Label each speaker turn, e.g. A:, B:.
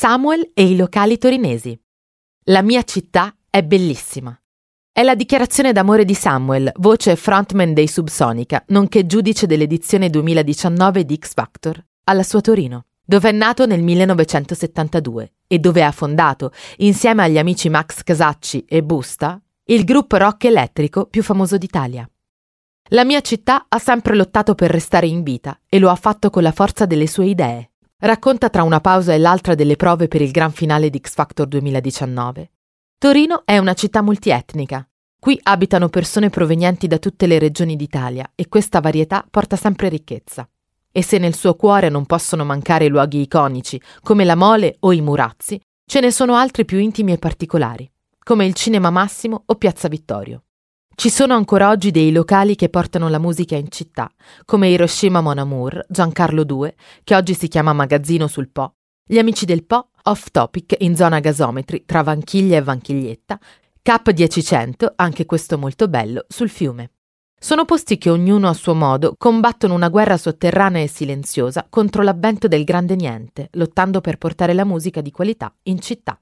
A: Samuel e i locali torinesi. La mia città è bellissima. È la dichiarazione d'amore di Samuel, voce frontman dei Subsonica, nonché giudice dell'edizione 2019 di X Factor, alla sua Torino, dove è nato nel 1972 e dove ha fondato, insieme agli amici Max Casacci e Busta, il gruppo rock elettrico più famoso d'Italia. La mia città ha sempre lottato per restare in vita e lo ha fatto con la forza delle sue idee. Racconta tra una pausa e l'altra delle prove per il gran finale di X Factor 2019. Torino è una città multietnica. Qui abitano persone provenienti da tutte le regioni d'Italia e questa varietà porta sempre ricchezza. E se nel suo cuore non possono mancare luoghi iconici come la Mole o i Murazzi, ce ne sono altri più intimi e particolari, come il Cinema Massimo o Piazza Vittorio. Ci sono ancora oggi dei locali che portano la musica in città, come Hiroshima Mon Amour, Giancarlo 2, che oggi si chiama Magazzino sul Po, gli amici del Po, Off Topic in zona gasometri tra Vanchiglia e Vanchiglietta, Cap 1000, anche questo molto bello, sul fiume. Sono posti che ognuno a suo modo combattono una guerra sotterranea e silenziosa contro l'avvento del grande niente, lottando per portare la musica di qualità in città.